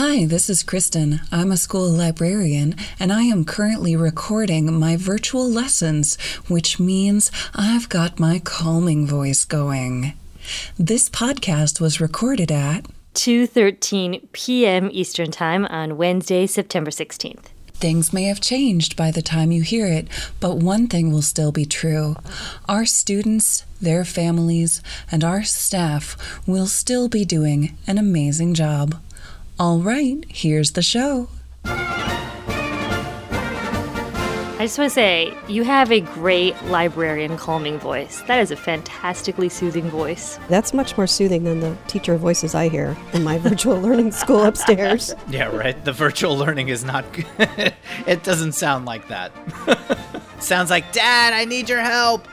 Hi, this is Kristen. I'm a school librarian and I am currently recording my virtual lessons, which means I've got my calming voice going. This podcast was recorded at 2:13 p.m. Eastern Time on Wednesday, September 16th. Things may have changed by the time you hear it, but one thing will still be true. Our students, their families, and our staff will still be doing an amazing job. All right, here's the show. I just want to say, you have a great librarian calming voice. That is a fantastically soothing voice. That's much more soothing than the teacher voices I hear in my virtual learning school upstairs. Yeah, right. The virtual learning is not good. it doesn't sound like that. Sounds like, Dad, I need your help.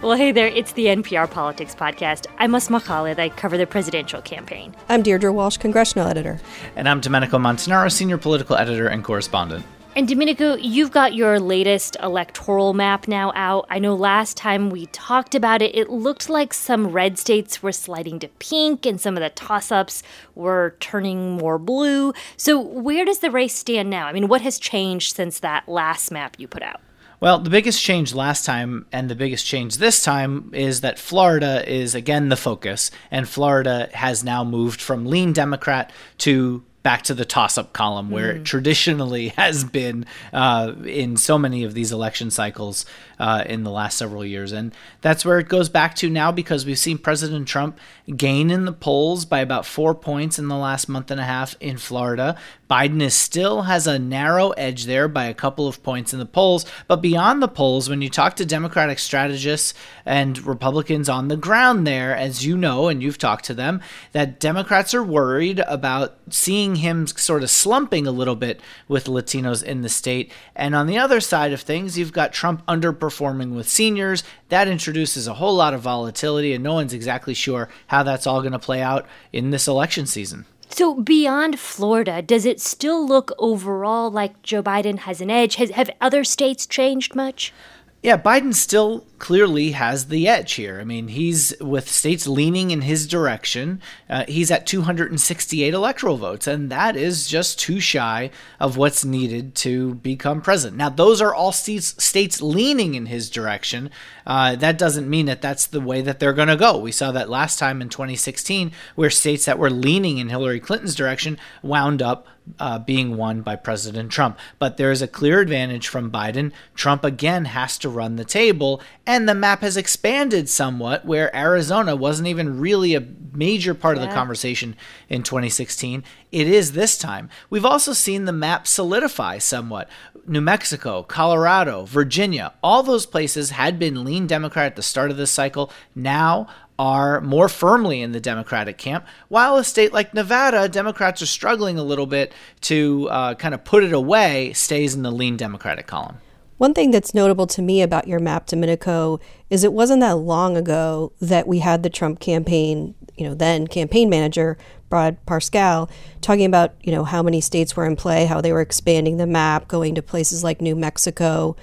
Well, hey there, it's the NPR Politics Podcast. I'm Asma Khalid. I cover the presidential campaign. I'm Deirdre Walsh, congressional editor. And I'm Domenico Montanaro, senior political editor and correspondent. And Domenico, you've got your latest electoral map now out. I know last time we talked about it, it looked like some red states were sliding to pink and some of the toss ups were turning more blue. So, where does the race stand now? I mean, what has changed since that last map you put out? Well, the biggest change last time and the biggest change this time is that Florida is again the focus, and Florida has now moved from lean Democrat to back to the toss up column where it traditionally has been uh, in so many of these election cycles uh, in the last several years. And that's where it goes back to now because we've seen President Trump gain in the polls by about four points in the last month and a half in Florida. Biden is still has a narrow edge there by a couple of points in the polls. But beyond the polls, when you talk to Democratic strategists and Republicans on the ground there, as you know, and you've talked to them, that Democrats are worried about seeing him sort of slumping a little bit with Latinos in the state. And on the other side of things, you've got Trump underperforming with seniors. That introduces a whole lot of volatility, and no one's exactly sure how that's all going to play out in this election season. So, beyond Florida, does it still look overall like Joe Biden has an edge? Has, have other states changed much? Yeah, Biden still clearly has the edge here. I mean, he's with states leaning in his direction. Uh, he's at 268 electoral votes, and that is just too shy of what's needed to become president. Now, those are all states, states leaning in his direction. Uh, that doesn't mean that that's the way that they're going to go. We saw that last time in 2016, where states that were leaning in Hillary Clinton's direction wound up uh, being won by President Trump. But there is a clear advantage from Biden. Trump again has to run the table, and the map has expanded somewhat, where Arizona wasn't even really a major part of the conversation in 2016. It is this time. We've also seen the map solidify somewhat. New Mexico, Colorado, Virginia, all those places had been lean Democrat at the start of this cycle. Now are more firmly in the Democratic camp, while a state like Nevada, Democrats are struggling a little bit to uh, kind of put it away, stays in the lean Democratic column. One thing that's notable to me about your map, Domenico, is it wasn't that long ago that we had the Trump campaign, you know, then campaign manager, Brad Parscale, talking about, you know, how many states were in play, how they were expanding the map, going to places like New Mexico.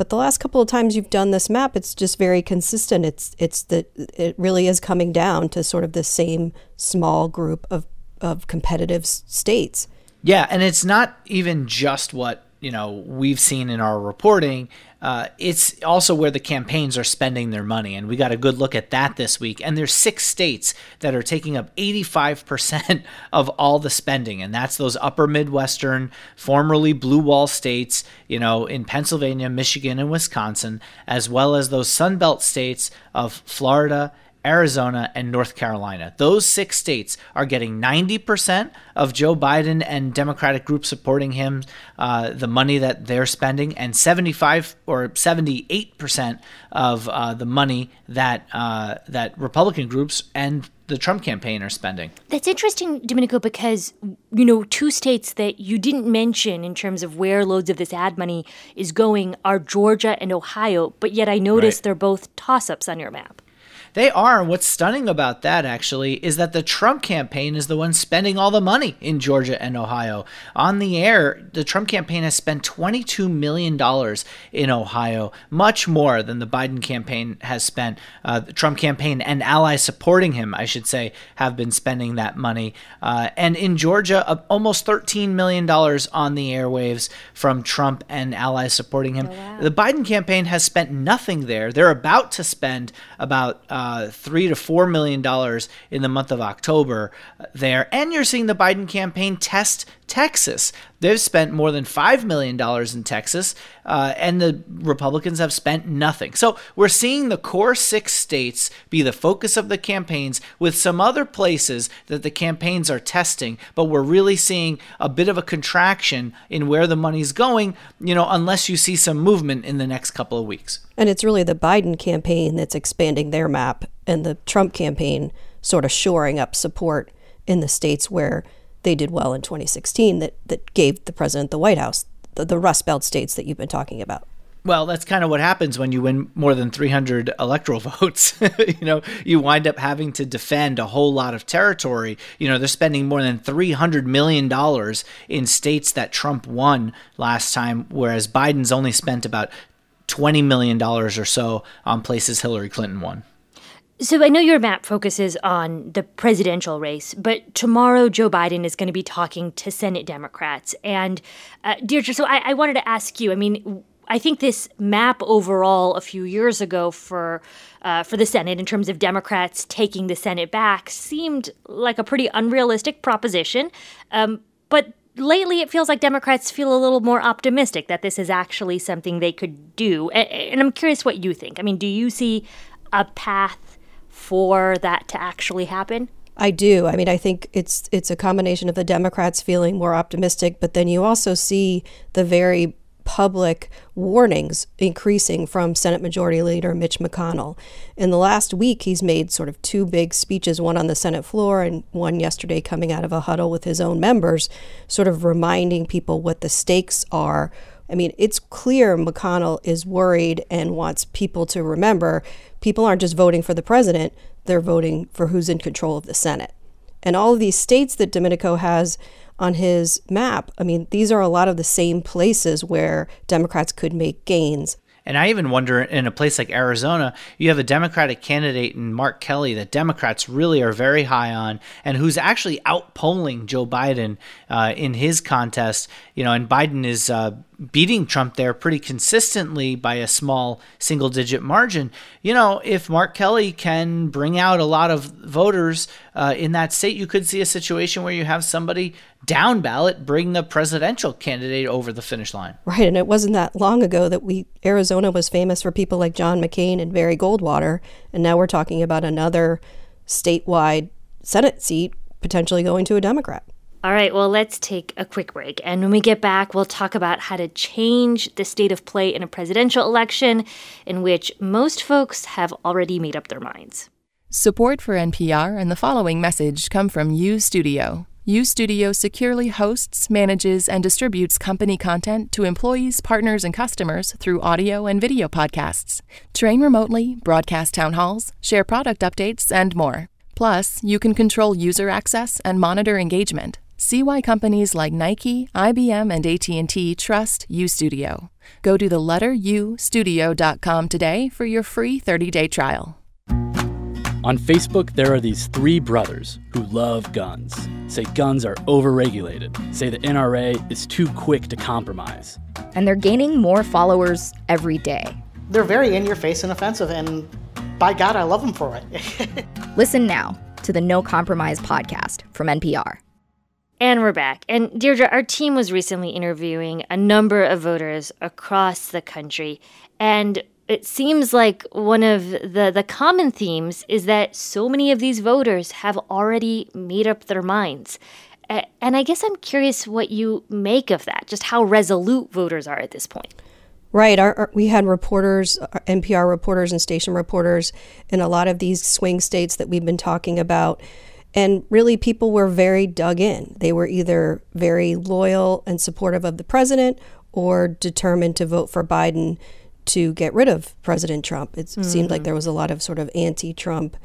But the last couple of times you've done this map, it's just very consistent. It's it's that it really is coming down to sort of the same small group of of competitive states. Yeah, and it's not even just what you know we've seen in our reporting. Uh, it's also where the campaigns are spending their money, and we got a good look at that this week. And there's six states that are taking up 85% of all the spending, and that's those upper Midwestern, formerly blue wall states, you know, in Pennsylvania, Michigan, and Wisconsin, as well as those Sunbelt states of Florida Arizona, and North Carolina. Those six states are getting 90% of Joe Biden and Democratic groups supporting him, uh, the money that they're spending, and 75 or 78% of uh, the money that uh, that Republican groups and the Trump campaign are spending. That's interesting, Domenico, because, you know, two states that you didn't mention in terms of where loads of this ad money is going are Georgia and Ohio, but yet I noticed Right. they're both toss ups on your map. They are. And What's stunning about that, actually, is that the Trump campaign is the one spending all the money in Georgia and Ohio. On the air, the Trump campaign has spent $22 million in Ohio, much more than the Biden campaign has spent. Uh, the Trump campaign and allies supporting him, I should say, have been spending that money. Uh, and in Georgia, uh, almost $13 million on the airwaves from Trump and allies supporting him. Oh, wow. The Biden campaign has spent nothing there. They're about to spend about uh, Uh, three to four million dollars in the month of October there, and you're seeing the Biden campaign test Texas. They've spent more than $5 million in Texas, uh, and the Republicans have spent nothing. So we're seeing the core six states be the focus of the campaigns, with some other places that the campaigns are testing, but we're really seeing a bit of a contraction in where the money's going, you know, unless you see some movement in the next couple of weeks. And it's really the Biden campaign that's expanding their map, and the Trump campaign sort of shoring up support in the states where they did well in 2016 that, that gave the president the White House, the, the Rust Belt states that you've been talking about. Well, that's kind of what happens when you win more than 300 electoral votes. you know, you wind up having to defend a whole lot of territory. You know, they're spending more than $300 million in states that Trump won last time, whereas Biden's only spent about $20 million or so on places Hillary Clinton won. So I know your map focuses on the presidential race, but tomorrow Joe Biden is going to be talking to Senate Democrats. And uh, Deirdre, so I, I wanted to ask you. I mean, I think this map overall a few years ago for uh, for the Senate in terms of Democrats taking the Senate back seemed like a pretty unrealistic proposition. Um, but lately, it feels like Democrats feel a little more optimistic that this is actually something they could do. And, and I'm curious what you think. I mean, do you see a path for that to actually happen? I do. I mean, I think it's it's a combination of the Democrats feeling more optimistic, but then you also see the very public warnings increasing from Senate Majority Leader Mitch McConnell. In the last week, he's made sort of two big speeches, one on the Senate floor and one yesterday coming out of a huddle with his own members, sort of reminding people what the stakes are. I mean, it's clear McConnell is worried and wants people to remember people aren't just voting for the president, they're voting for who's in control of the Senate. And all of these states that Domenico has on his map, I mean, these are a lot of the same places where Democrats could make gains. And I even wonder in a place like Arizona, you have a Democratic candidate in Mark Kelly that Democrats really are very high on, and who's actually outpolling Joe Biden uh, in his contest. You know, and Biden is uh, beating Trump there pretty consistently by a small single digit margin. You know, if Mark Kelly can bring out a lot of voters uh, in that state, you could see a situation where you have somebody down ballot bring the presidential candidate over the finish line. Right. And it wasn't that long ago that we, Arizona was famous for people like John McCain and Barry Goldwater. And now we're talking about another statewide Senate seat potentially going to a Democrat. All right, well, let's take a quick break. And when we get back, we'll talk about how to change the state of play in a presidential election in which most folks have already made up their minds. Support for NPR and the following message come from U Studio. U Studio securely hosts, manages, and distributes company content to employees, partners, and customers through audio and video podcasts. Train remotely, broadcast town halls, share product updates, and more. Plus, you can control user access and monitor engagement. See why companies like Nike, IBM, and AT&T trust UStudio. Go to the letter U studio.com today for your free 30-day trial. On Facebook, there are these three brothers who love guns. Say guns are overregulated. Say the NRA is too quick to compromise. And they're gaining more followers every day. They're very in your face and offensive, and by God, I love them for it. Listen now to the No Compromise podcast from NPR. And we're back. And Deirdre, our team was recently interviewing a number of voters across the country. And it seems like one of the, the common themes is that so many of these voters have already made up their minds. And I guess I'm curious what you make of that, just how resolute voters are at this point. Right. Our, our, we had reporters, uh, NPR reporters, and station reporters in a lot of these swing states that we've been talking about and really, people were very dug in. They were either very loyal and supportive of the president or determined to vote for Biden to get rid of President Trump. It mm. seemed like there was a lot of sort of anti-Trump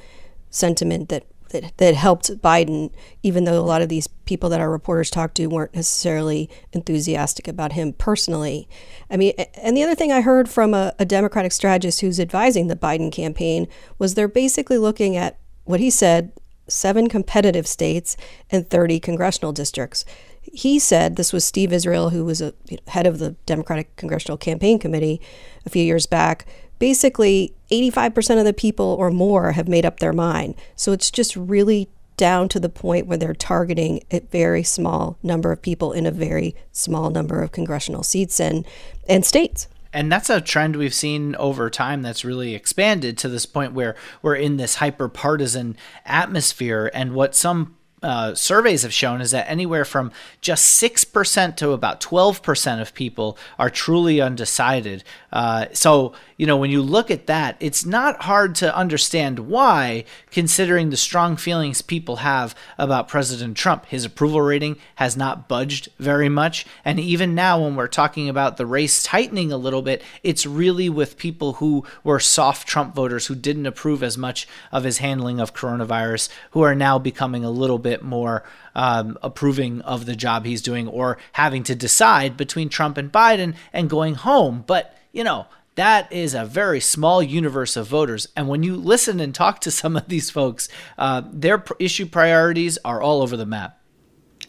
sentiment that, that that helped Biden, even though a lot of these people that our reporters talked to weren't necessarily enthusiastic about him personally. I mean, and the other thing I heard from a, a Democratic strategist who's advising the Biden campaign was they're basically looking at what he said seven competitive states and 30 congressional districts he said this was Steve Israel, who was a head of the Democratic Congressional Campaign Committee a few years back. Basically, 85% of the people or more have made up their mind. So it's just really down to the point where they're targeting a very small number of people in a very small number of congressional seats and, and states and that's a trend we've seen over time that's really expanded to this point where we're in this hyper partisan atmosphere and what some uh, surveys have shown is that anywhere from just 6% to about 12% of people are truly undecided. Uh, so, you know, when you look at that, it's not hard to understand why, considering the strong feelings people have about President Trump. His approval rating has not budged very much. And even now, when we're talking about the race tightening a little bit, it's really with people who were soft Trump voters who didn't approve as much of his handling of coronavirus, who are now becoming a little bit more um, approving of the job he's doing or having to decide between Trump and Biden and going home. But, you know, that is a very small universe of voters. And when you listen and talk to some of these folks, uh, their issue priorities are all over the map.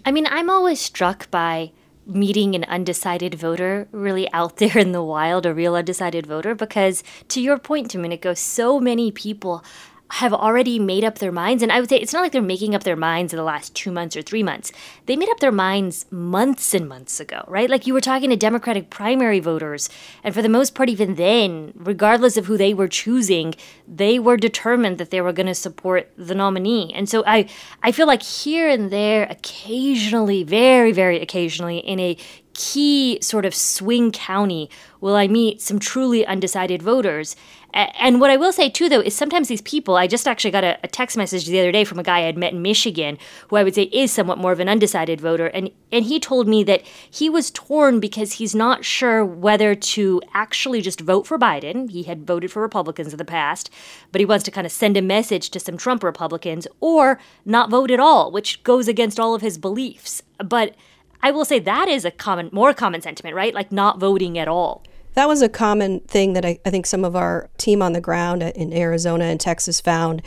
I mean, I'm always struck by meeting an undecided voter really out there in the wild, a real undecided voter, because to your point, Domenico, so many people have already made up their minds. And I would say it's not like they're making up their minds in the last two months or three months. They made up their minds months and months ago, right? Like you were talking to Democratic primary voters. And for the most part, even then, regardless of who they were choosing, they were determined that they were going to support the nominee. And so I, I feel like here and there, occasionally, very, very occasionally, in a key sort of swing county will I meet some truly undecided voters. And what I will say too, though, is sometimes these people, I just actually got a, a, text message the other day from a guy I had met in Michigan, who I would say is somewhat more of an undecided voter. And, and he told me that he was torn because he's not sure whether to actually just vote for Biden. He had voted for Republicans in the past, but he wants to kind of send a message to some Trump Republicans or not vote at all, which goes against all of his beliefs. But I will say that is a common, more common sentiment, right? Like not voting at all. That was a common thing that I, I think some of our team on the ground in Arizona and Texas found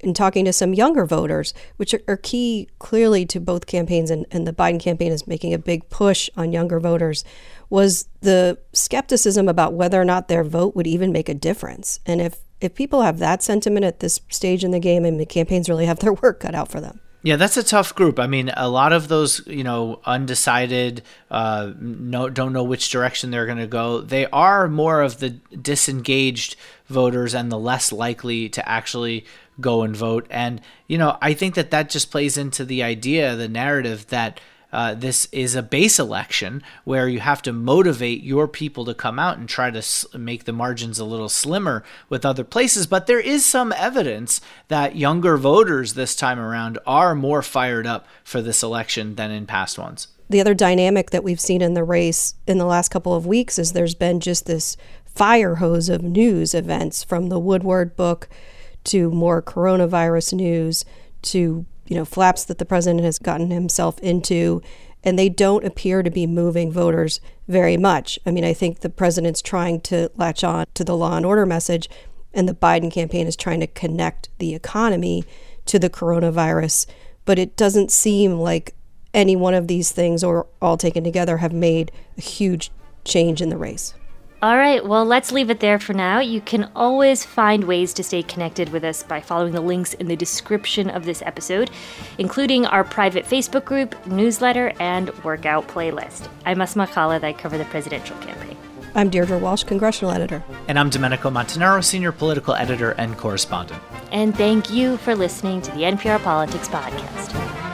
in talking to some younger voters, which are, are key clearly to both campaigns, and, and the Biden campaign is making a big push on younger voters, was the skepticism about whether or not their vote would even make a difference. And if, if people have that sentiment at this stage in the game, and the campaigns really have their work cut out for them. Yeah, that's a tough group. I mean, a lot of those, you know, undecided, uh, no, don't know which direction they're going to go. They are more of the disengaged voters and the less likely to actually go and vote. And you know, I think that that just plays into the idea, the narrative that uh, this is a base election where you have to motivate your people to come out and try to s- make the margins a little slimmer with other places. But there is some evidence that younger voters this time around are more fired up for this election than in past ones. The other dynamic that we've seen in the race in the last couple of weeks is there's been just this fire hose of news events from the Woodward book to more coronavirus news to you know, flaps that the president has gotten himself into, and they don't appear to be moving voters very much. I mean, I think the president's trying to latch on to the law and order message, and the Biden campaign is trying to connect the economy to the coronavirus. But it doesn't seem like any one of these things, or all taken together, have made a huge change in the race. All right, well, let's leave it there for now. You can always find ways to stay connected with us by following the links in the description of this episode, including our private Facebook group, newsletter, and workout playlist. I'm Asma Khalid, I cover the presidential campaign. I'm Deirdre Walsh, congressional editor. And I'm Domenico Montanaro, senior political editor and correspondent. And thank you for listening to the NPR Politics Podcast.